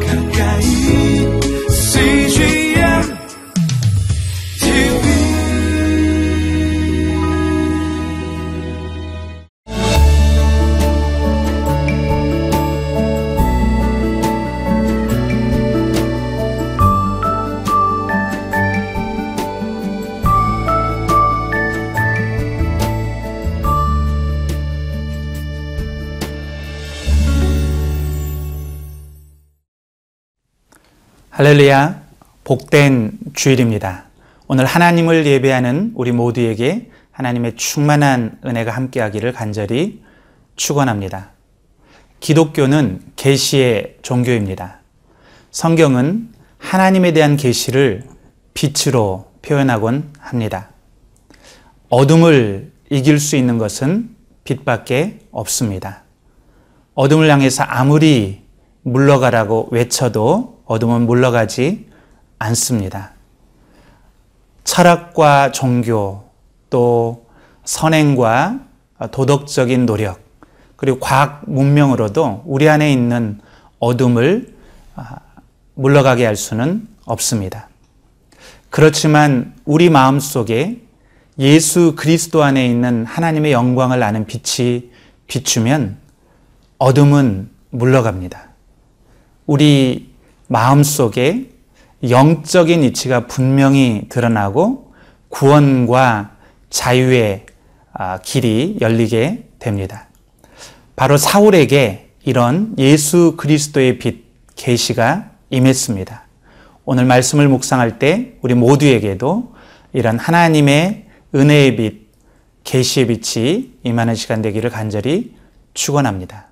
가까 할렐루야, 복된 주일입니다. 오늘 하나님을 예배하는 우리 모두에게 하나님의 충만한 은혜가 함께하기를 간절히 축원합니다. 기독교는 계시의 종교입니다. 성경은 하나님에 대한 계시를 빛으로 표현하곤 합니다. 어둠을 이길 수 있는 것은 빛밖에 없습니다. 어둠을 향해서 아무리 물러가라고 외쳐도 어둠은 물러가지 않습니다. 철학과 종교, 또 선행과 도덕적인 노력, 그리고 과학 문명으로도 우리 안에 있는 어둠을 아, 물러가게 할 수는 없습니다. 그렇지만 우리 마음 속에 예수 그리스도 안에 있는 하나님의 영광을 아는 빛이 비추면 어둠은 물러갑니다. 우리 마음 속에 영적인 이치가 분명히 드러나고 구원과 자유의 아, 길이 열리게 됩니다. 바로 사울에게 이런 예수 그리스도의 빛 계시가 임했습니다. 오늘 말씀을 묵상할 때 우리 모두에게도 이런 하나님의 은혜의 빛, 계시의 빛이 임하는 시간 되기를 간절히 축원합니다.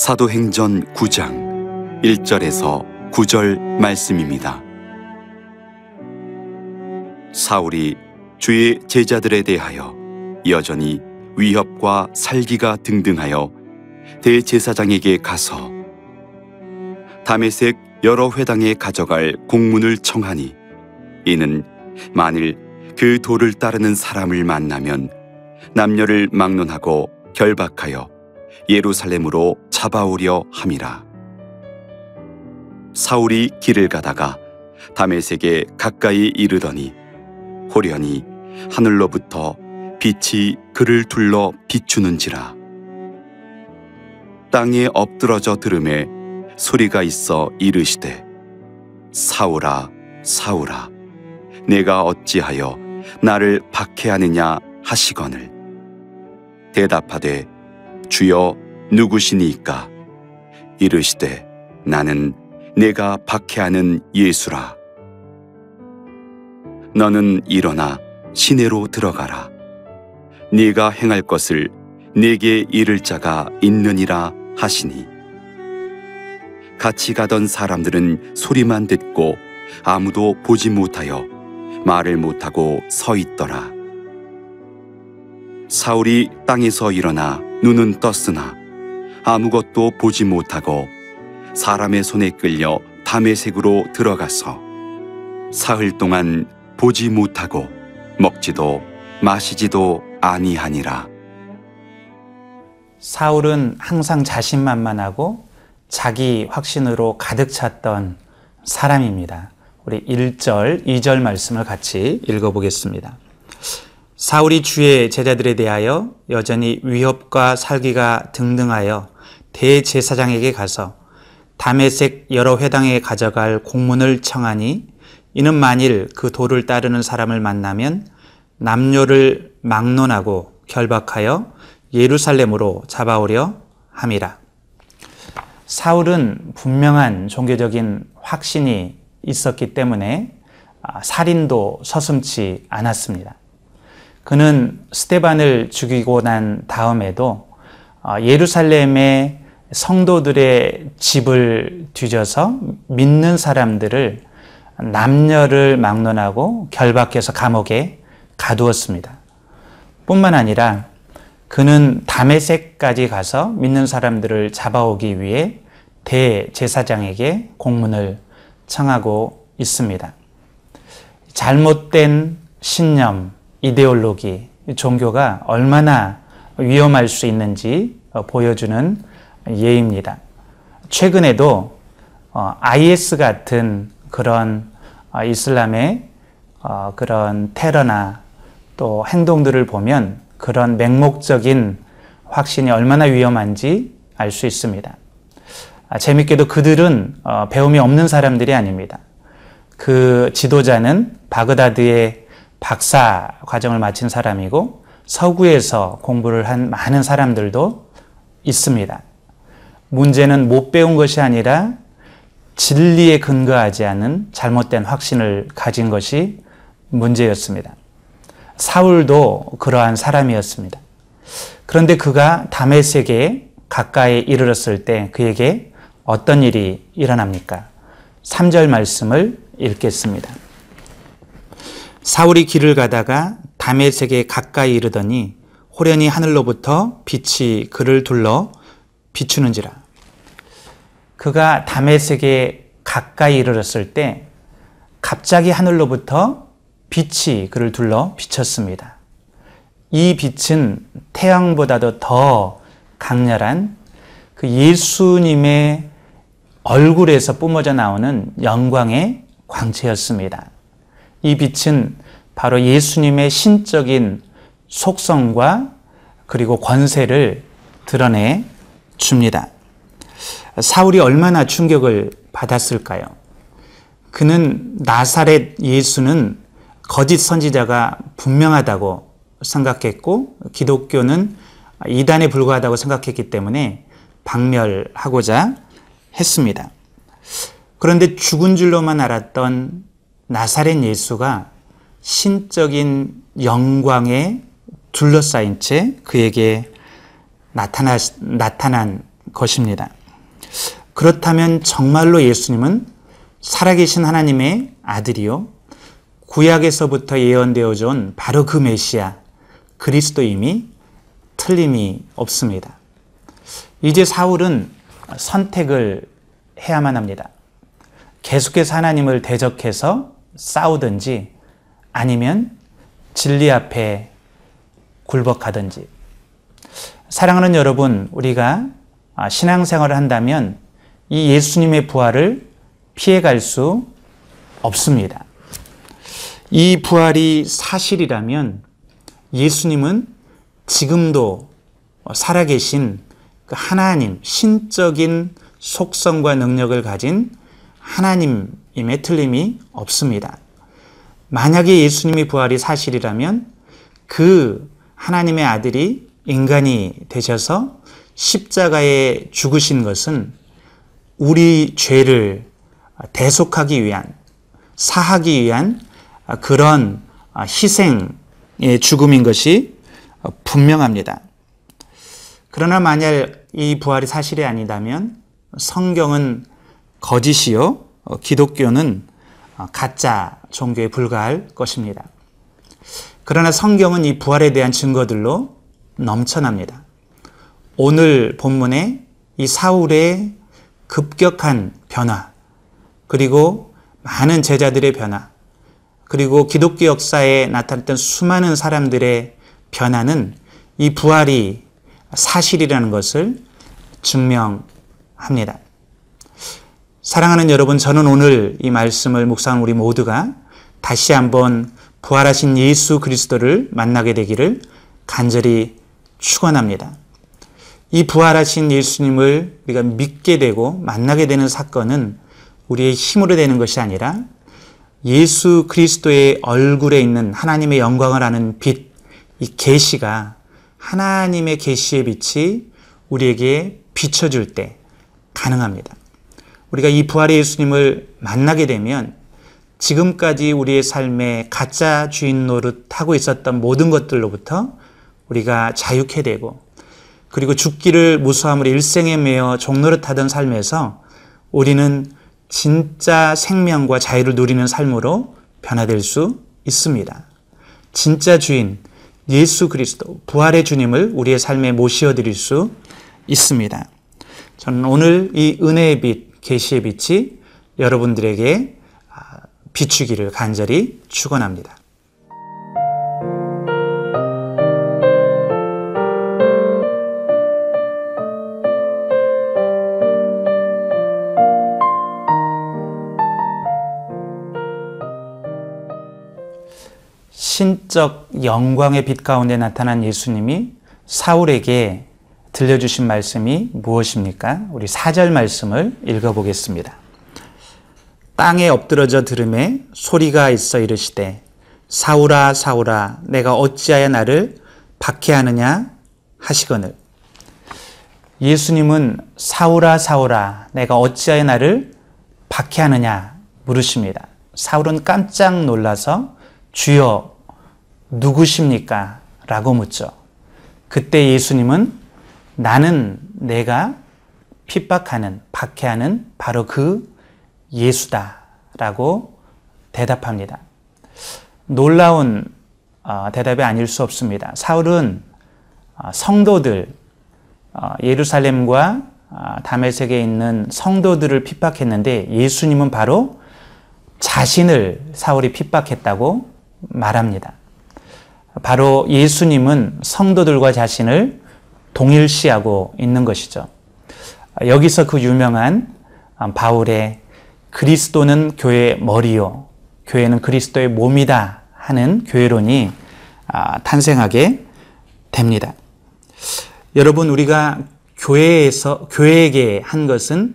사도행전 9장 1절에서 9절 말씀입니다. 사울이 주의 제자들에 대하여 여전히 위협과 살기가 등등하여 대제사장에게 가서 담에색 여러 회당에 가져갈 공문을 청하니 이는 만일 그 도를 따르는 사람을 만나면 남녀를 막론하고 결박하여 예루살렘으로 잡아오려 함이라. 사울이 길을 가다가 다메섹에 가까이 이르더니 호련히 하늘로부터 빛이 그를 둘러 비추는지라. 땅에 엎드러져 들음에 소리가 있어 이르시되 사울아 사울아 내가 어찌하여 나를 박해하느냐 하시거늘 대답하되 주여 누구시니까? 이르시되 나는 내가 박해하는 예수라. 너는 일어나 시내로 들어가라. 네가 행할 것을 네게 이를 자가 있느니라 하시니. 같이 가던 사람들은 소리만 듣고 아무도 보지 못하여 말을 못하고 서 있더라. 사울이 땅에서 일어나 눈은 떴으나 아무것도 보지 못하고 사람의 손에 끌려 담의색으로 들어가서 사흘 동안 보지 못하고 먹지도 마시지도 아니하니라. 사울은 항상 자신만만하고 자기 확신으로 가득 찼던 사람입니다. 우리 1절, 2절 말씀을 같이 읽어보겠습니다. 사울이 주의 제자들에 대하여 여전히 위협과 살기가 등등하여 대제사장에게 가서 담에색 여러 회당에 가져갈 공문을 청하니 이는 만일 그 도를 따르는 사람을 만나면 남녀를 막론하고 결박하여 예루살렘으로 잡아오려 함이라. 사울은 분명한 종교적인 확신이 있었기 때문에 아, 살인도 서슴지 않았습니다. 그는 스테반을 죽이고 난 다음에도 어, 예루살렘의 성도들의 집을 뒤져서 믿는 사람들을 남녀를 막론하고 결박해서 감옥에 가두었습니다. 뿐만 아니라 그는 담에색까지 가서 믿는 사람들을 잡아오기 위해 대제사장에게 공문을 청하고 있습니다. 잘못된 신념, 이데올로기, 종교가 얼마나 위험할 수 있는지 어, 보여주는 예입니다. 최근에도 IS 같은 그런 어, 이슬람의 어, 그런 테러나 또 행동들을 보면 그런 맹목적인 확신이 얼마나 위험한지 알 수 있습니다. 아, 재밌게도 그들은 배움이 없는 사람들이 아닙니다. 그 지도자는 바그다드의 박사 과정을 마친 사람이고 서구에서 공부를 한 많은 사람들도 있습니다. 문제는 못 배운 것이 아니라 진리에 근거하지 않은 잘못된 확신을 가진 것이 문제였습니다. 사울도 그러한 사람이었습니다. 그런데 그가 다메섹에 가까이 이르렀을 때 그에게 어떤 일이 일어납니까? 3절 말씀을 읽겠습니다. 사울이 길을 가다가 다메섹에 가까이 이르더니 호련히 하늘로부터 빛이 그를 둘러 비추는지라. 그가 다메섹에 가까이 이르렀을 때 갑자기 하늘로부터 빛이 그를 둘러 비쳤습니다. 이 빛은 태양보다도 더 강렬한 그 예수님의 얼굴에서 뿜어져 나오는 영광의 광채였습니다. 이 빛은 바로 예수님의 신적인 속성과 그리고 권세를 드러내 줍니다. 사울이 얼마나 충격을 받았을까요? 그는 나사렛 예수는 거짓 선지자가 분명하다고 생각했고 기독교는 이단에 불과하다고 생각했기 때문에 박멸하고자 했습니다. 그런데 죽은 줄로만 알았던 나사렛 예수가 신적인 영광에 둘러싸인 채 그에게 나타나, 나타난 것입니다. 그렇다면 정말로 예수님은 살아계신 하나님의 아들이요. 구약에서부터 예언되어져 온 바로 그 메시아, 그리스도임이 틀림이 없습니다. 이제 사울은 선택을 해야만 합니다. 계속해서 하나님을 대적해서 싸우든지 아니면 진리 앞에 굴복하든지. 사랑하는 여러분, 우리가 신앙생활을 한다면 이 예수님의 부활을 피해갈 수 없습니다. 이 부활이 사실이라면 예수님은 지금도 살아계신 그 하나님, 신적인 속성과 능력을 가진 하나님임에 틀림이 없습니다. 만약에 예수님이 부활이 사실이라면 그 하나님의 아들이 인간이 되셔서 십자가에 죽으신 것은 우리 죄를 대속하기 위한, 사하기 위한 그런 희생의 죽음인 것이 분명합니다. 그러나 만약 이 부활이 사실이 아니다면 성경은 거짓이요, 기독교는 가짜 종교에 불과할 것입니다. 그러나 성경은 이 부활에 대한 증거들로 넘쳐납니다. 오늘 본문에 이 사울의 급격한 변화, 그리고 많은 제자들의 변화, 그리고 기독교 역사에 나타났던 수많은 사람들의 변화는 이 부활이 사실이라는 것을 증명합니다. 사랑하는 여러분, 저는 오늘 이 말씀을 묵상한 우리 모두가 다시 한번 부활하신 예수 그리스도를 만나게 되기를 간절히 축원합니다. 이 부활하신 예수님을 우리가 믿게 되고 만나게 되는 사건은 우리의 힘으로 되는 것이 아니라 예수 그리스도의 얼굴에 있는 하나님의 영광을 아는 빛, 이 계시가 하나님의 계시의 빛이 우리에게 비춰줄 때 가능합니다. 우리가 이 부활의 예수님을 만나게 되면 지금까지 우리의 삶에 가짜 주인 노릇하고 있었던 모든 것들로부터 우리가 자유케 되고 그리고 죽기를 무수함으로 일생에 매여 종노릇하던 삶에서 우리는 진짜 생명과 자유를 누리는 삶으로 변화될 수 있습니다. 진짜 주인 예수 그리스도 부활의 주님을 우리의 삶에 모시어 드릴 수 있습니다. 저는 오늘 이 은혜의 빛, 계시의 빛이 여러분들에게 아, 비추기를 간절히 축원합니다. 신적 영광의 빛 가운데 나타난 예수님이 사울에게 들려주신 말씀이 무엇입니까? 우리 4절 말씀을 읽어보겠습니다. 땅에 엎드러져 들음에 소리가 있어 이르시되 사울아 사울아 내가 어찌하여 나를 박해하느냐 하시거늘 예수님은 사울아 사울아 내가 어찌하여 나를 박해하느냐 물으십니다. 사울은 깜짝 놀라서 주여 누구십니까? 라고 묻죠. 그때 예수님은 나는 내가 핍박하는, 박해하는 바로 그 예수다. 라고 대답합니다. 놀라운 어, 대답이 아닐 수 없습니다. 사울은 어, 성도들, 어, 예루살렘과 다메섹에 있는 성도들을 핍박했는데 예수님은 바로 자신을 사울이 핍박했다고 말합니다. 바로 예수님은 성도들과 자신을 동일시하고 있는 것이죠. 여기서 그 유명한 바울의 그리스도는 교회의 머리요, 교회는 그리스도의 몸이다 하는 교회론이 아, 탄생하게 됩니다. 여러분, 우리가 교회에서, 교회에게 한 것은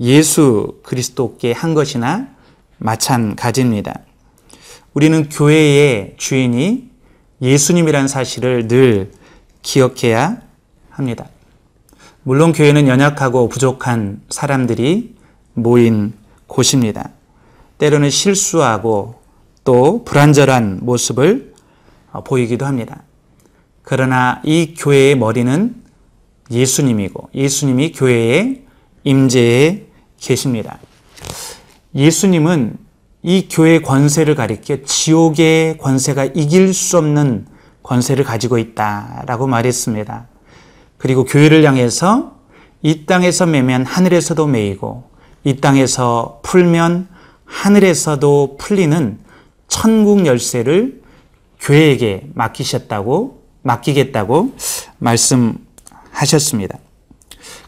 예수 그리스도께 한 것이나 마찬가지입니다. 우리는 교회의 주인이 예수님이란 사실을 늘 기억해야 합니다. 물론 교회는 연약하고 부족한 사람들이 모인 곳입니다. 때로는 실수하고 또 불완전한 모습을 보이기도 합니다. 그러나 이 교회의 머리는 예수님이고 예수님이 교회의 임재에 계십니다. 예수님은 이 교회의 권세를 가리켜 지옥의 권세가 이길 수 없는 권세를 가지고 있다라고 말했습니다. 그리고 교회를 향해서 이 땅에서 매면 하늘에서도 매이고 이 땅에서 풀면 하늘에서도 풀리는 천국 열쇠를 교회에게 맡기셨다고 맡기겠다고 말씀하셨습니다.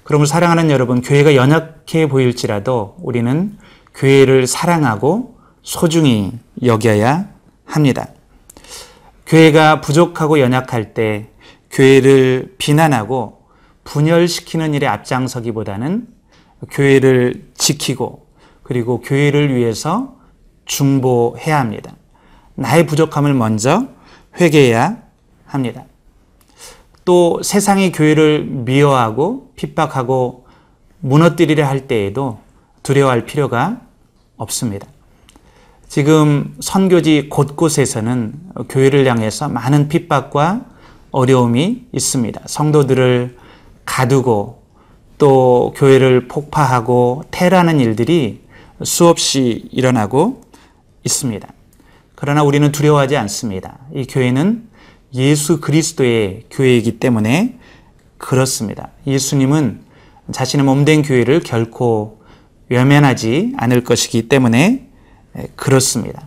그러면 사랑하는 여러분, 교회가 연약해 보일지라도 우리는 교회를 사랑하고 소중히 여겨야 합니다. 교회가 부족하고 연약할 때 교회를 비난하고 분열시키는 일에 앞장서기보다는 교회를 지키고 그리고 교회를 위해서 중보해야 합니다. 나의 부족함을 먼저 회개해야 합니다. 또 세상이 교회를 미워하고 핍박하고 무너뜨리려 할 때에도 두려워할 필요가 없습니다. 지금 선교지 곳곳에서는 교회를 향해서 많은 핍박과 어려움이 있습니다. 성도들을 가두고 또 교회를 폭파하고 테러하는 일들이 수없이 일어나고 있습니다. 그러나 우리는 두려워하지 않습니다. 이 교회는 예수 그리스도의 교회이기 때문에 그렇습니다. 예수님은 자신의 몸된 교회를 결코 외면하지 않을 것이기 때문에 그렇습니다.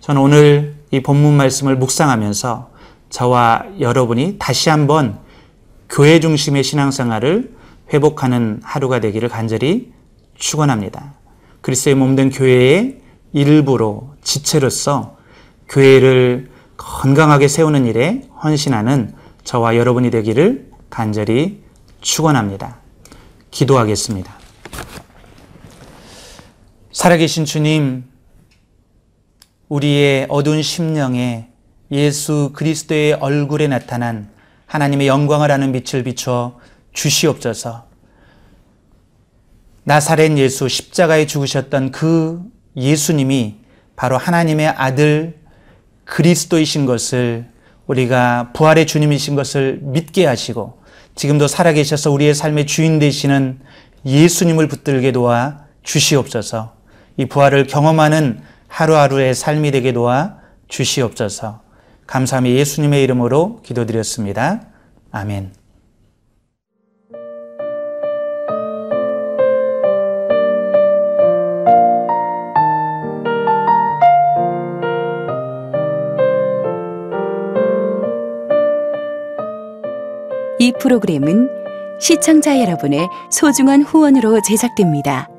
저는 오늘 이 본문 말씀을 묵상하면서 저와 여러분이 다시 한번 교회 중심의 신앙생활을 회복하는 하루가 되기를 간절히 축원합니다. 그리스도의 몸된 교회의 일부로 지체로서 교회를 건강하게 세우는 일에 헌신하는 저와 여러분이 되기를 간절히 축원합니다. 기도하겠습니다. 살아계신 주님, 우리의 어두운 심령에 예수 그리스도의 얼굴에 나타난 하나님의 영광을 아는 빛을 비추어 주시옵소서. 나사렛 예수 십자가에 죽으셨던 그 예수님이 바로 하나님의 아들 그리스도이신 것을 우리가 부활의 주님이신 것을 믿게 하시고 지금도 살아계셔서 우리의 삶의 주인 되시는 예수님을 붙들게 도와 주시옵소서. 이 부활을 경험하는 하루하루의 삶이 되게 도와 주시옵소서. 감사함이 예수님의 이름으로 기도드렸습니다. 아멘. 이 프로그램은 시청자 여러분의 소중한 후원으로 제작됩니다.